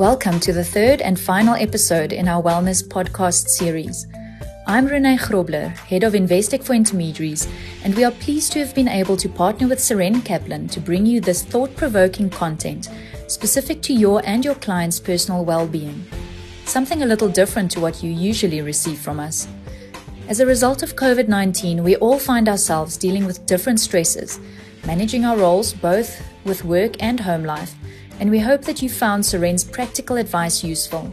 Welcome to the third and final episode in our Wellness podcast series. I'm Renee Grobler, Head of Investec for Intermediaries, and we are pleased to have been able to partner with Seren Kaplan to bring you this thought provoking content specific to your and your client's personal well being. Something a little different to what you usually receive from us. As a result of COVID 19, we all find ourselves dealing with different stresses, managing our roles both with work and home life and we hope that you found Seren's practical advice useful.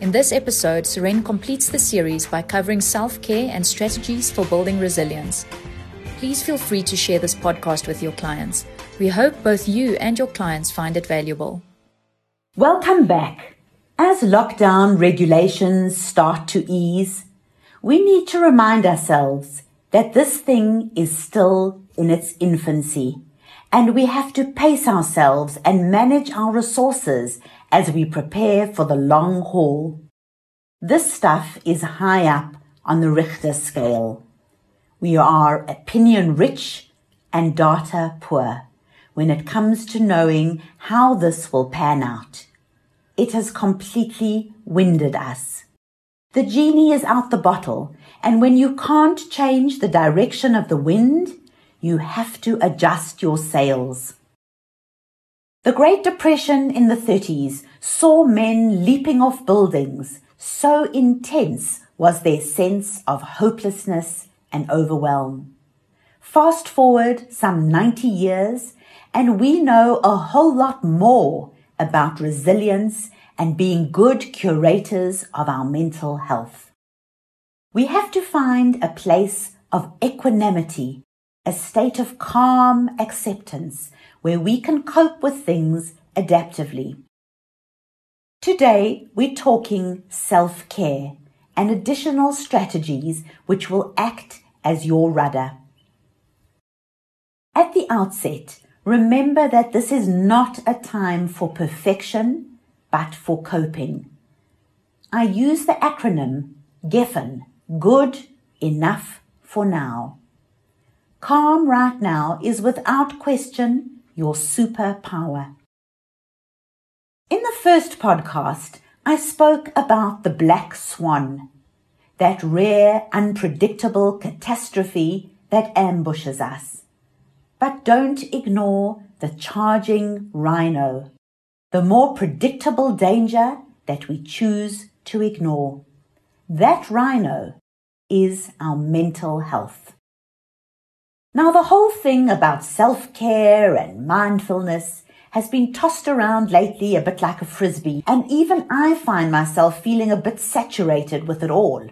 In this episode, Seren completes the series by covering self care and strategies for building resilience. Please feel free to share this podcast with your clients. We hope both you and your clients find it valuable. Welcome back. As lockdown regulations start to ease, we need to remind ourselves that this thing is still in its infancy and we have to pace ourselves and manage our resources as we prepare for the long haul. This stuff is high up on the Richter scale. We are opinion rich and data poor when it comes to knowing how this will pan out. It has completely winded us. The genie is out the bottle, and when you can't change the direction of the wind, you have to adjust your sails. The Great Depression in the 30s saw men leaping off buildings. So intense was their sense of hopelessness and overwhelm. Fast forward some 90 years and we know a whole lot more about resilience and being good curators of our mental health. We have to find a place of equanimity a state of calm acceptance where we can cope with things adaptively. Today, we're talking self care and additional strategies which will act as your rudder. At the outset, remember that this is not a time for perfection, but for coping. I use the acronym GEFN, good enough for now. Calm right now is without question your superpower. In the first podcast, I spoke about the black swan, that rare, unpredictable catastrophe that ambushes us. But don't ignore the charging rhino, the more predictable danger that we choose to ignore. That rhino is our mental health. Now, the whole thing about self care and mindfulness has been tossed around lately a bit like a frisbee, and even I find myself feeling a bit saturated with it all.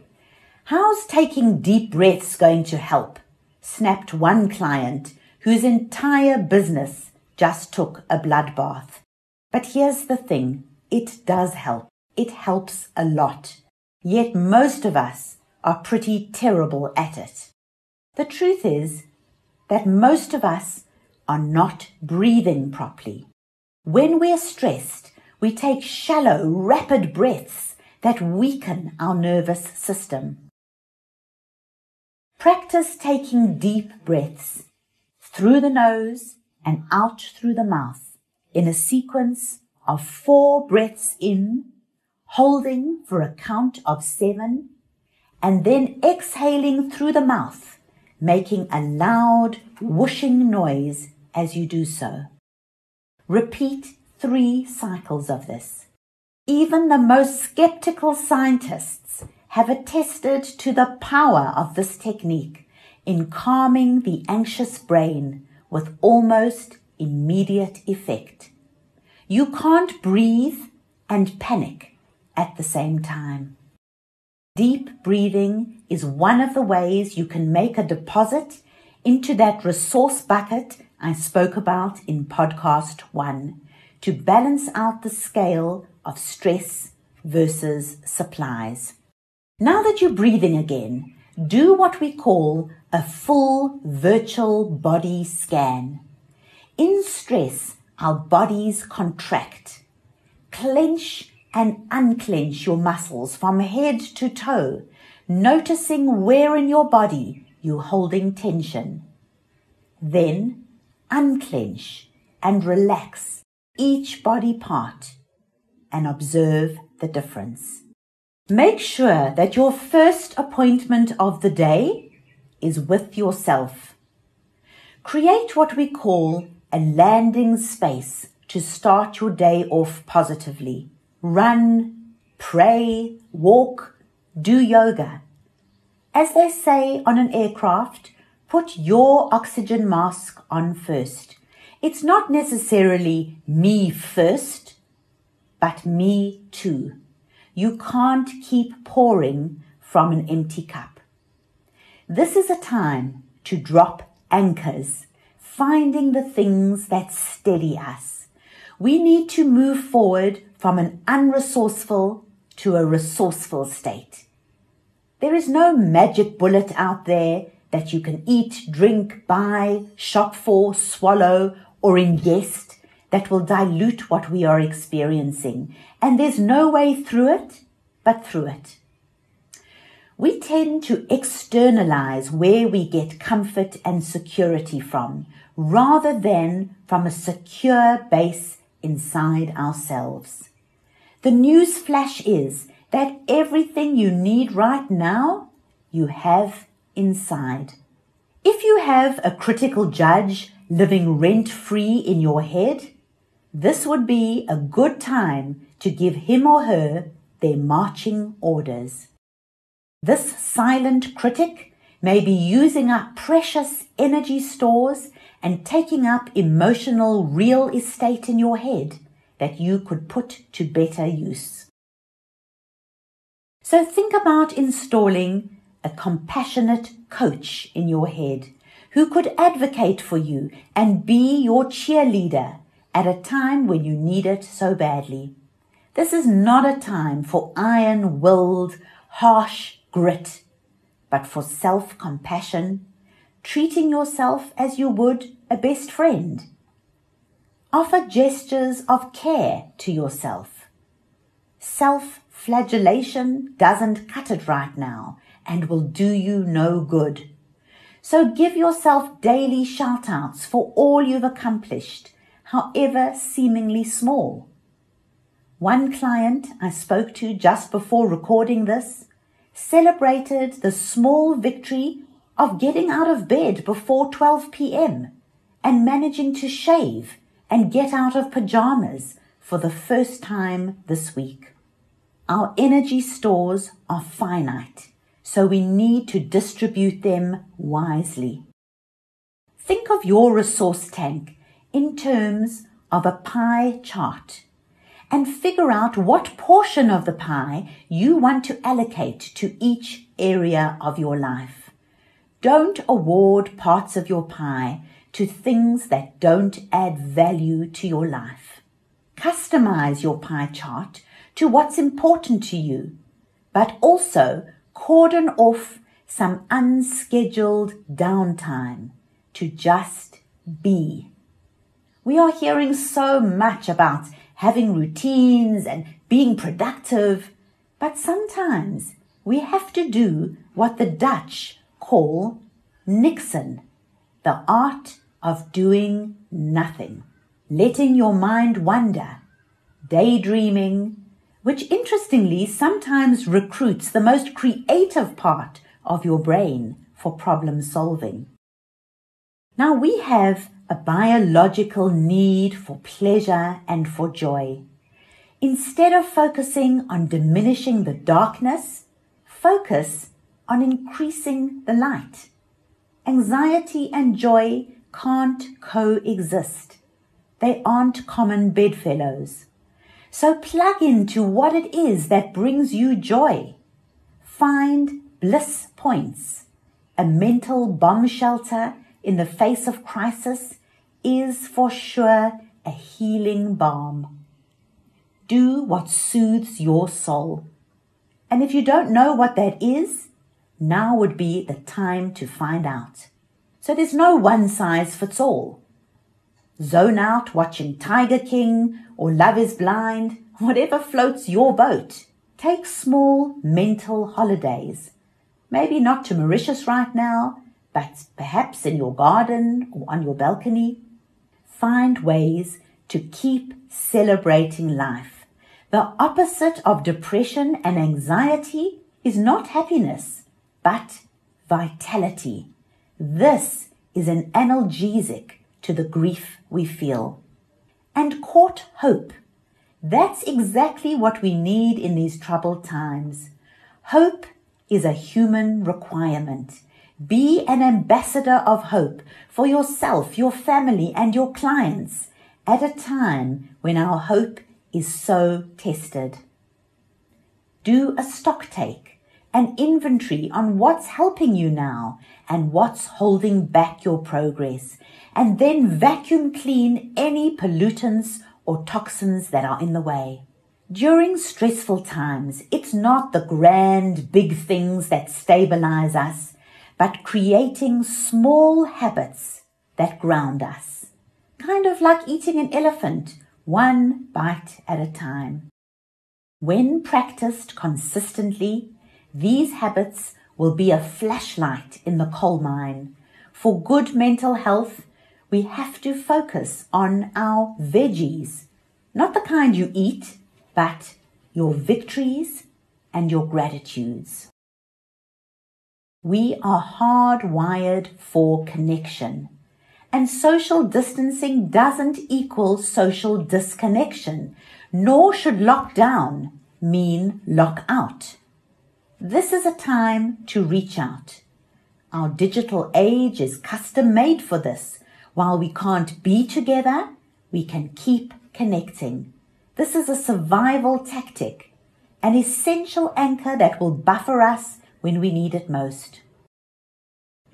How's taking deep breaths going to help? snapped one client whose entire business just took a blood bath. But here's the thing it does help. It helps a lot. Yet most of us are pretty terrible at it. The truth is, that most of us are not breathing properly. When we're stressed, we take shallow, rapid breaths that weaken our nervous system. Practice taking deep breaths through the nose and out through the mouth in a sequence of four breaths in, holding for a count of seven, and then exhaling through the mouth making a loud whooshing noise as you do so. Repeat three cycles of this. Even the most skeptical scientists have attested to the power of this technique in calming the anxious brain with almost immediate effect. You can't breathe and panic at the same time. Deep breathing is one of the ways you can make a deposit into that resource bucket I spoke about in podcast one to balance out the scale of stress versus supplies. Now that you're breathing again, do what we call a full virtual body scan. In stress, our bodies contract. Clench and unclench your muscles from head to toe, noticing where in your body you're holding tension. Then unclench and relax each body part and observe the difference. Make sure that your first appointment of the day is with yourself. Create what we call a landing space to start your day off positively. Run, pray, walk, do yoga. As they say on an aircraft, put your oxygen mask on first. It's not necessarily me first, but me too. You can't keep pouring from an empty cup. This is a time to drop anchors, finding the things that steady us. We need to move forward from an unresourceful to a resourceful state. There is no magic bullet out there that you can eat, drink, buy, shop for, swallow, or ingest that will dilute what we are experiencing. And there's no way through it but through it. We tend to externalize where we get comfort and security from rather than from a secure base inside ourselves. The news flash is that everything you need right now, you have inside. If you have a critical judge living rent free in your head, this would be a good time to give him or her their marching orders. This silent critic may be using up precious energy stores and taking up emotional real estate in your head that you could put to better use. So think about installing a compassionate coach in your head who could advocate for you and be your cheerleader at a time when you need it so badly. This is not a time for iron willed, harsh grit, but for self compassion, treating yourself as you would a best friend. Offer gestures of care to yourself. Self flagellation doesn't cut it right now and will do you no good. So give yourself daily shout outs for all you've accomplished, however seemingly small. One client I spoke to just before recording this celebrated the small victory of getting out of bed before 12 p.m. and managing to shave and get out of pajamas for the first time this week. Our energy stores are finite, so we need to distribute them wisely. Think of your resource tank in terms of a pie chart and figure out what portion of the pie you want to allocate to each area of your life. Don't award parts of your pie to things that don't add value to your life. Customize your pie chart to what's important to you, but also cordon off some unscheduled downtime to just be. We are hearing so much about having routines and being productive. But sometimes we have to do what the Dutch call niksen, the art of doing nothing, letting your mind wander, daydreaming, which interestingly sometimes recruits the most creative part of your brain for problem solving. Now we have a biological need for pleasure and for joy. Instead of focusing on diminishing the darkness, focus on increasing the light. Anxiety and joy can't coexist. They aren't common bedfellows. So plug into what it is that brings you joy. Find bliss points, a mental bomb shelter in the face of crisis is for sure a healing balm. Do what soothes your soul. And if you don't know what that is, now would be the time to find out. So there's no one size fits all. Zone out watching Tiger King or Love is Blind, whatever floats your boat. Take small mental holidays. Maybe not to Mauritius right now, but perhaps in your garden or on your balcony find ways to keep celebrating life. The opposite of depression and anxiety is not happiness, but vitality. This is an analgesic to the grief we feel. And court hope. That's exactly what we need in these troubled times. Hope is a human requirement. Be an ambassador of hope for yourself, your family, and your clients at a time when our hope is so tested. Do a stock take, an inventory on what's helping you now and what's holding back your progress, and then vacuum clean any pollutants or toxins that are in the way. During stressful times, it's not the grand big things that stabilize us, but creating small habits that ground us. Kind of like eating an elephant, one bite at a time. When practiced consistently, these habits will be a flashlight in the coal mine. For good mental health, we have to focus on our veggies, not the kind you eat, but your victories and your gratitudes. We are hardwired for connection, and social distancing doesn't equal social disconnection, nor should lockdown mean lock out. This is a time to reach out. Our digital age is custom made for this. While we can't be together, we can keep connecting. This is a survival tactic, an essential anchor that will buffer us when we need it most.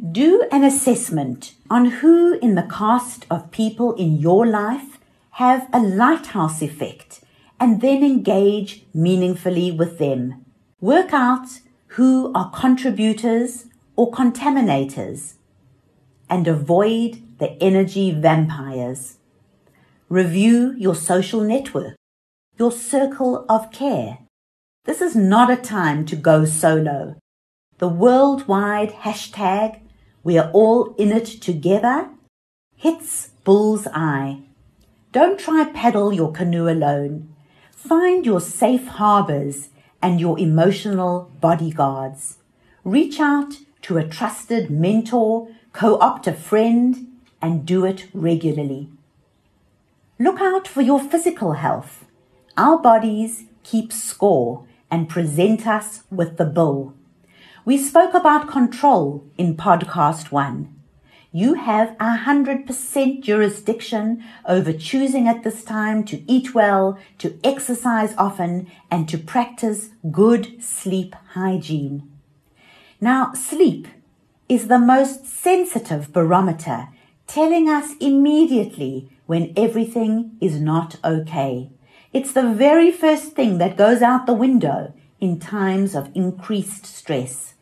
Do an assessment on who in the cast of people in your life have a lighthouse effect and then engage meaningfully with them. Work out who are contributors or contaminators and avoid the energy vampires. Review your social network, your circle of care. This is not a time to go solo. The worldwide hashtag, we are all in it together, hits bull's eye. Don't try paddle your canoe alone. Find your safe harbors and your emotional bodyguards. Reach out to a trusted mentor, co-opt a friend, and do it regularly. Look out for your physical health. Our bodies keep score and present us with the bill. We spoke about control in podcast one. You have a hundred percent jurisdiction over choosing at this time to eat well, to exercise often, and to practice good sleep hygiene. Now, sleep is the most sensitive barometer, telling us immediately when everything is not okay. It's the very first thing that goes out the window in times of increased stress.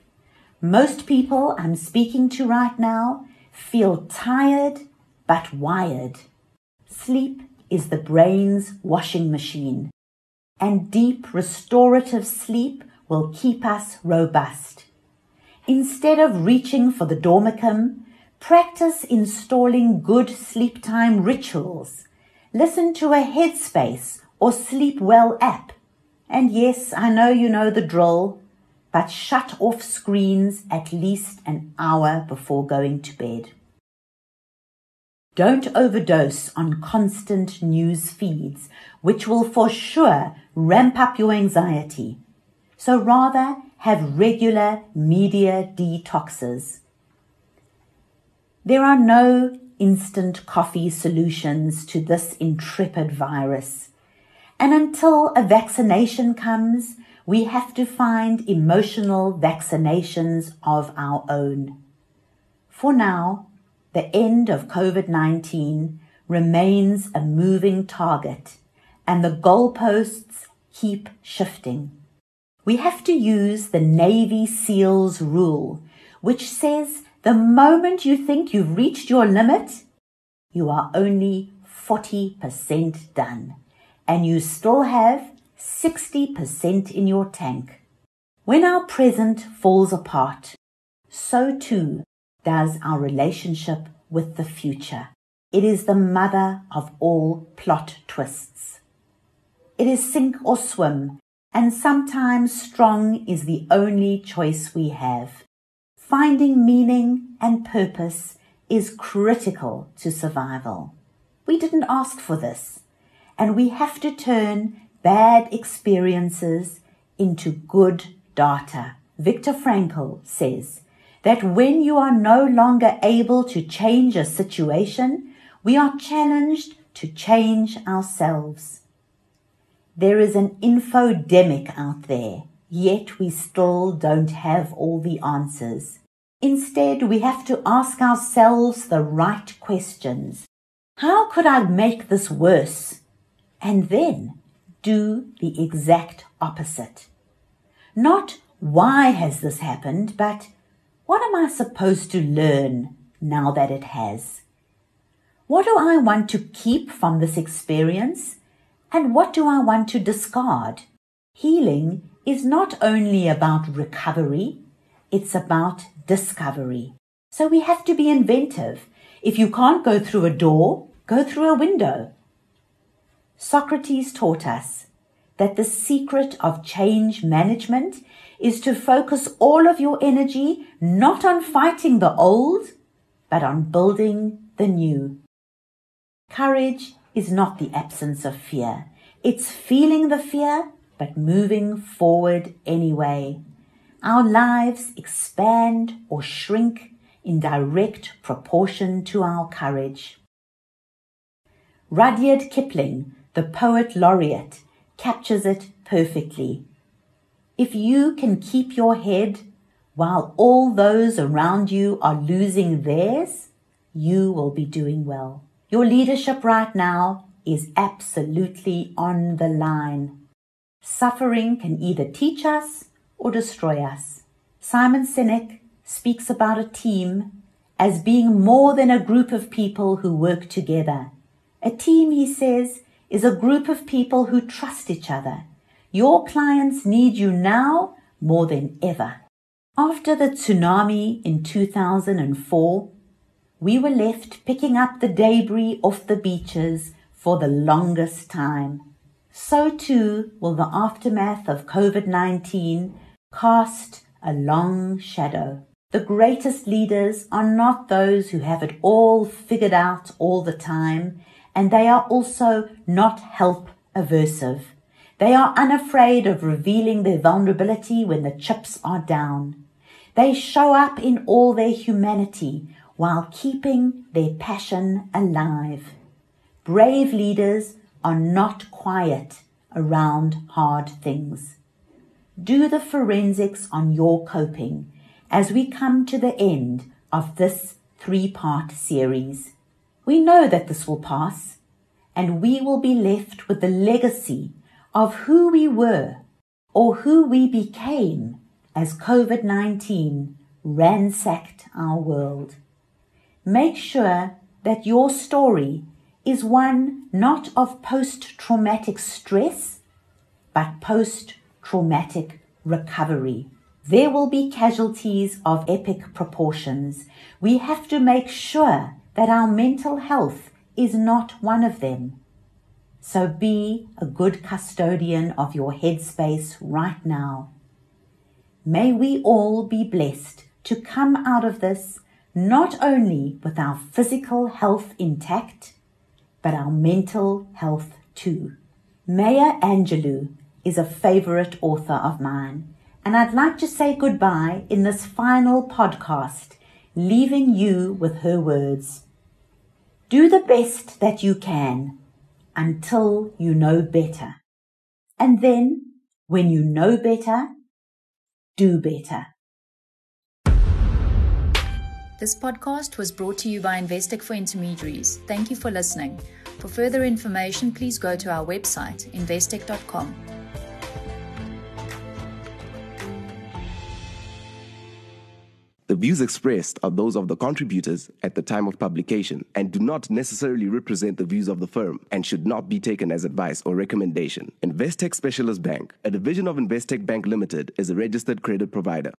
Most people I'm speaking to right now feel tired but wired. Sleep is the brain's washing machine, and deep restorative sleep will keep us robust. Instead of reaching for the dormicum, practice installing good sleep time rituals. Listen to a Headspace or Sleep Well app. And yes, I know you know the drill but shut off screens at least an hour before going to bed. Don't overdose on constant news feeds, which will for sure ramp up your anxiety. So rather have regular media detoxes. There are no instant coffee solutions to this intrepid virus. And until a vaccination comes, we have to find emotional vaccinations of our own. For now, the end of COVID 19 remains a moving target and the goalposts keep shifting. We have to use the Navy SEALs rule, which says the moment you think you've reached your limit, you are only 40% done and you still have 60% in your tank. When our present falls apart, so too does our relationship with the future. It is the mother of all plot twists. It is sink or swim, and sometimes strong is the only choice we have. Finding meaning and purpose is critical to survival. We didn't ask for this, and we have to turn bad experiences into good data. Viktor Frankl says that when you are no longer able to change a situation, we are challenged to change ourselves. There is an infodemic out there, yet we still don't have all the answers. Instead, we have to ask ourselves the right questions. How could I make this worse? And then do the exact opposite. Not why has this happened, but what am I supposed to learn now that it has? What do I want to keep from this experience and what do I want to discard? Healing is not only about recovery, it's about discovery. So we have to be inventive. If you can't go through a door, go through a window. Socrates taught us that the secret of change management is to focus all of your energy not on fighting the old, but on building the new. Courage is not the absence of fear. It's feeling the fear, but moving forward anyway. Our lives expand or shrink in direct proportion to our courage. Rudyard Kipling, the poet laureate, captures it perfectly. If you can keep your head while all those around you are losing theirs, you will be doing well. Your leadership right now is absolutely on the line. Suffering can either teach us or destroy us. Simon Sinek speaks about a team as being more than a group of people who work together. A team, he says, is a group of people who trust each other. Your clients need you now more than ever. After the tsunami in 2004, we were left picking up the debris off the beaches for the longest time. So too will the aftermath of COVID 19 cast a long shadow. The greatest leaders are not those who have it all figured out all the time, and they are also not help aversive. They are unafraid of revealing their vulnerability when the chips are down. They show up in all their humanity while keeping their passion alive. Brave leaders are not quiet around hard things. Do the forensics on your coping as we come to the end of this three part series. We know that this will pass and we will be left with the legacy of who we were or who we became as COVID 19 ransacked our world. Make sure that your story is one not of post traumatic stress, but post traumatic recovery. There will be casualties of epic proportions. We have to make sure that our mental health is not one of them. So be a good custodian of your headspace right now. May we all be blessed to come out of this not only with our physical health intact, but our mental health too. Maya Angelou is a favorite author of mine, and I'd like to say goodbye in this final podcast, leaving you with her words. Do the best that you can until you know better. And then, when you know better, do better. This podcast was brought to you by Investec for Intermediaries. Thank you for listening. For further information, please go to our website, investec.com. The views expressed are those of the contributors at the time of publication and do not necessarily represent the views of the firm and should not be taken as advice or recommendation. Investec Specialist Bank, a division of Investec Bank Limited, is a registered credit provider.